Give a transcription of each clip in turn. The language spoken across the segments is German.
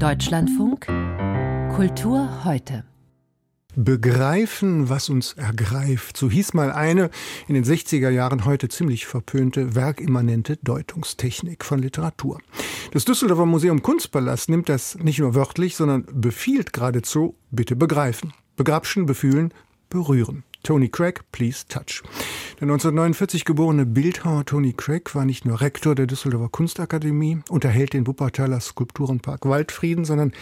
Deutschlandfunk Kultur heute. Begreifen, was uns ergreift. So hieß mal eine in den 60er Jahren heute ziemlich verpönte werkimmanente Deutungstechnik von Literatur. Das Düsseldorfer Museum Kunstpalast nimmt das nicht nur wörtlich, sondern befiehlt geradezu, bitte begreifen. Begrapschen, befühlen, berühren. Tony Craig, Please Touch. Der 1949 geborene Bildhauer Tony Craig war nicht nur Rektor der Düsseldorfer Kunstakademie, unterhält den Wuppertaler Skulpturenpark Waldfrieden, sondern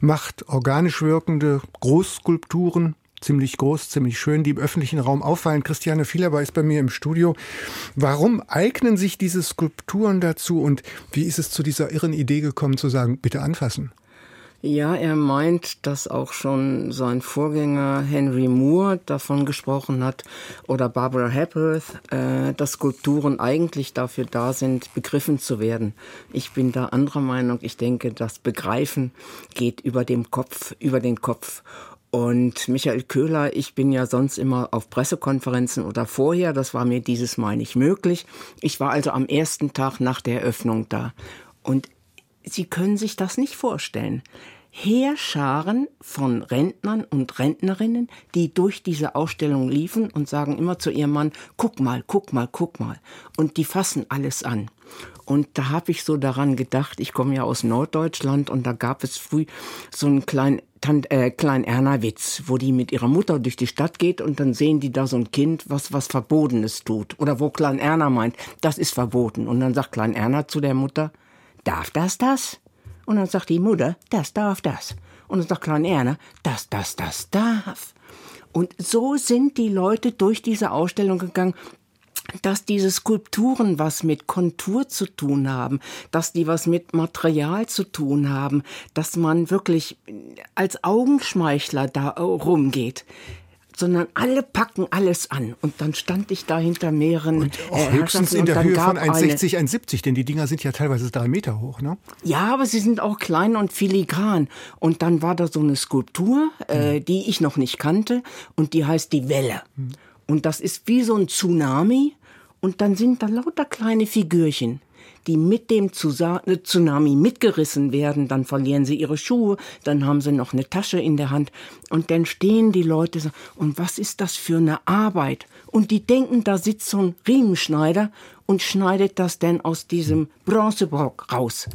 macht organisch wirkende Großskulpturen, ziemlich groß, ziemlich schön, die im öffentlichen Raum auffallen. Christiane Vielerber ist bei mir im Studio. Warum eignen sich diese Skulpturen dazu und wie ist es zu dieser irren Idee gekommen, zu sagen, bitte anfassen? Ja, er meint, dass auch schon sein Vorgänger Henry Moore davon gesprochen hat oder Barbara Hepworth, äh, dass Skulpturen eigentlich dafür da sind, begriffen zu werden. Ich bin da anderer Meinung. Ich denke, das Begreifen geht über dem Kopf, über den Kopf. Und Michael Köhler, ich bin ja sonst immer auf Pressekonferenzen oder vorher, das war mir dieses Mal nicht möglich. Ich war also am ersten Tag nach der Eröffnung da. Und Sie können sich das nicht vorstellen. Heerscharen von Rentnern und Rentnerinnen, die durch diese Ausstellung liefen und sagen immer zu ihrem Mann, guck mal, guck mal, guck mal. Und die fassen alles an. Und da habe ich so daran gedacht, ich komme ja aus Norddeutschland und da gab es früh so einen kleinen Tant, äh, Klein Erna Witz, wo die mit ihrer Mutter durch die Stadt geht und dann sehen die da so ein Kind, was was Verbotenes tut. Oder wo Klein Erna meint, das ist verboten. Und dann sagt Klein Erna zu der Mutter, darf das das? Und dann sagt die Mutter, das darf das. Und dann sagt Klein Erna, das, das, das darf. Und so sind die Leute durch diese Ausstellung gegangen, dass diese Skulpturen was mit Kontur zu tun haben, dass die was mit Material zu tun haben, dass man wirklich als Augenschmeichler da rumgeht sondern alle packen alles an. Und dann stand ich da hinter mehreren und auch äh, höchstens in der Höhe von 1,60, 1,70, denn die Dinger sind ja teilweise drei Meter hoch, ne? Ja, aber sie sind auch klein und filigran. Und dann war da so eine Skulptur, äh, hm. die ich noch nicht kannte, und die heißt die Welle. Hm. Und das ist wie so ein Tsunami. Und dann sind da lauter kleine Figürchen die mit dem äh, Tsunami mitgerissen werden, dann verlieren sie ihre Schuhe, dann haben sie noch eine Tasche in der Hand und dann stehen die Leute und was ist das für eine Arbeit? Und die denken, da sitzt so ein Riemenschneider und schneidet das denn aus diesem Bronzebrock raus.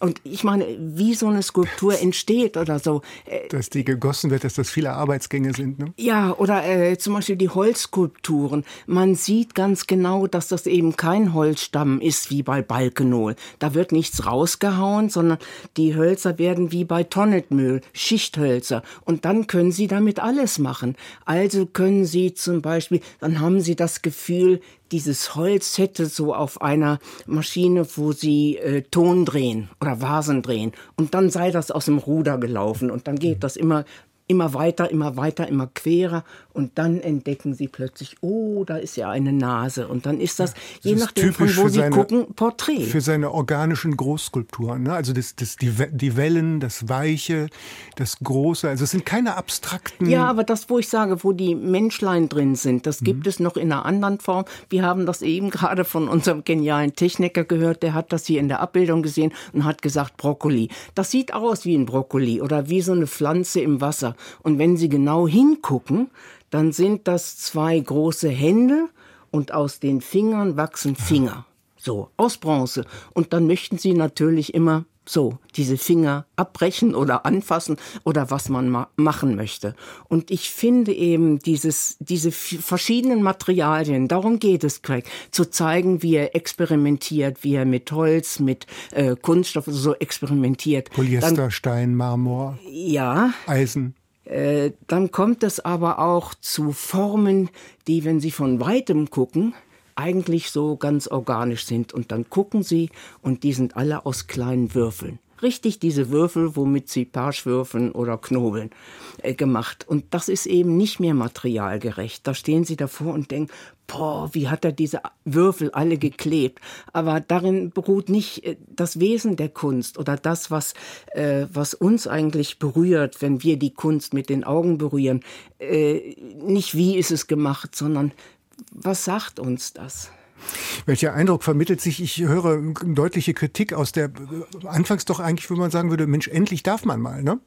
Und ich meine, wie so eine Skulptur entsteht oder so. Äh, dass die gegossen wird, dass das viele Arbeitsgänge sind, ne? Ja, oder äh, zum Beispiel die Holzskulpturen. Man sieht ganz genau, dass das eben kein Holzstamm ist wie bei Balkenol. Da wird nichts rausgehauen, sondern die Hölzer werden wie bei Tonnetmühl, Schichthölzer. Und dann können sie damit alles machen. Also können sie zum Beispiel, dann haben sie das Gefühl, dieses Holz hätte so auf einer Maschine, wo sie äh, Ton drehen oder Vasen drehen. Und dann sei das aus dem Ruder gelaufen. Und dann geht das immer immer weiter, immer weiter, immer querer und dann entdecken sie plötzlich, oh, da ist ja eine Nase und dann ist das, ja, das je nachdem von wo sie seine, gucken, Porträt. Für seine organischen Großskulpturen, ne? also das, das, die, die Wellen, das Weiche, das Große, also es sind keine abstrakten... Ja, aber das, wo ich sage, wo die Menschlein drin sind, das gibt mhm. es noch in einer anderen Form. Wir haben das eben gerade von unserem genialen Techniker gehört, der hat das hier in der Abbildung gesehen und hat gesagt Brokkoli. Das sieht aus wie ein Brokkoli oder wie so eine Pflanze im Wasser. Und wenn Sie genau hingucken, dann sind das zwei große Hände und aus den Fingern wachsen Finger. So, aus Bronze. Und dann möchten Sie natürlich immer so diese Finger abbrechen oder anfassen oder was man ma machen möchte. Und ich finde eben dieses, diese verschiedenen Materialien, darum geht es Craig, zu zeigen, wie er experimentiert, wie er mit Holz, mit äh, Kunststoff so experimentiert. Polyester, Dann, Stein, Marmor. Ja. Eisen. Äh, dann kommt es aber auch zu Formen, die, wenn Sie von weitem gucken, eigentlich so ganz organisch sind. Und dann gucken Sie und die sind alle aus kleinen Würfeln richtig diese Würfel, womit sie Parsch würfeln oder knobeln, äh, gemacht. Und das ist eben nicht mehr materialgerecht. Da stehen sie davor und denken, boah, wie hat er diese Würfel alle geklebt? Aber darin beruht nicht äh, das Wesen der Kunst oder das, was, äh, was uns eigentlich berührt, wenn wir die Kunst mit den Augen berühren. Äh, nicht wie ist es gemacht, sondern was sagt uns das? Welcher Eindruck vermittelt sich? Ich höre deutliche Kritik aus der anfangs doch eigentlich, wenn man sagen würde, Mensch, endlich darf man mal, ne?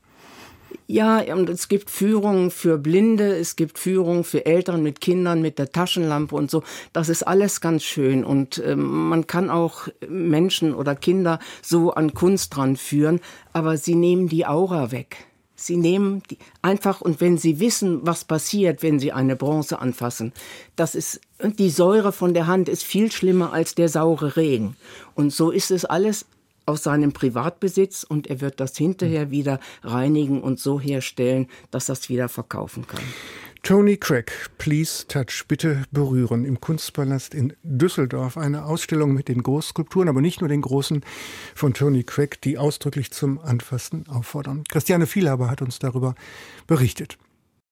Ja, und es gibt Führungen für Blinde, es gibt Führungen für Eltern mit Kindern mit der Taschenlampe und so. Das ist alles ganz schön und äh, man kann auch Menschen oder Kinder so an Kunst dran führen, aber sie nehmen die Aura weg. Sie nehmen die einfach und wenn Sie wissen, was passiert, wenn Sie eine Bronze anfassen, das ist die Säure von der Hand ist viel schlimmer als der saure Regen. Und so ist es alles aus seinem Privatbesitz und er wird das hinterher wieder reinigen und so herstellen, dass das wieder verkaufen kann. Tony Craig, Please Touch, bitte berühren im Kunstpalast in Düsseldorf. Eine Ausstellung mit den Großskulpturen, aber nicht nur den großen von Tony Craig, die ausdrücklich zum Anfassen auffordern. Christiane Vielhaber hat uns darüber berichtet.